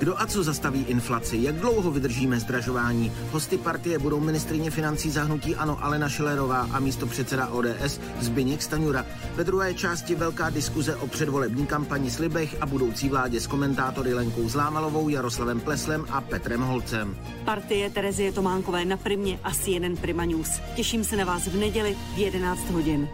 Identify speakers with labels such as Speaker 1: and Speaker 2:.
Speaker 1: Kdo a co zastaví inflaci? Jak dlouho vydržíme zdražování? Hosty partie budou ministrině financí zahnutí Ano Alena Šelerová a místo předseda ODS Zbyněk Staňura. Ve druhé části velká diskuze o předvolební kampani Slibech a budoucí vládě s komentátory Lenkou Zlámalovou, Jaroslavem Pleslem a Petrem Holcem.
Speaker 2: Partie Terezie Tománkové na Primě a CNN Prima News. Těším se na vás v neděli v 11 hodin.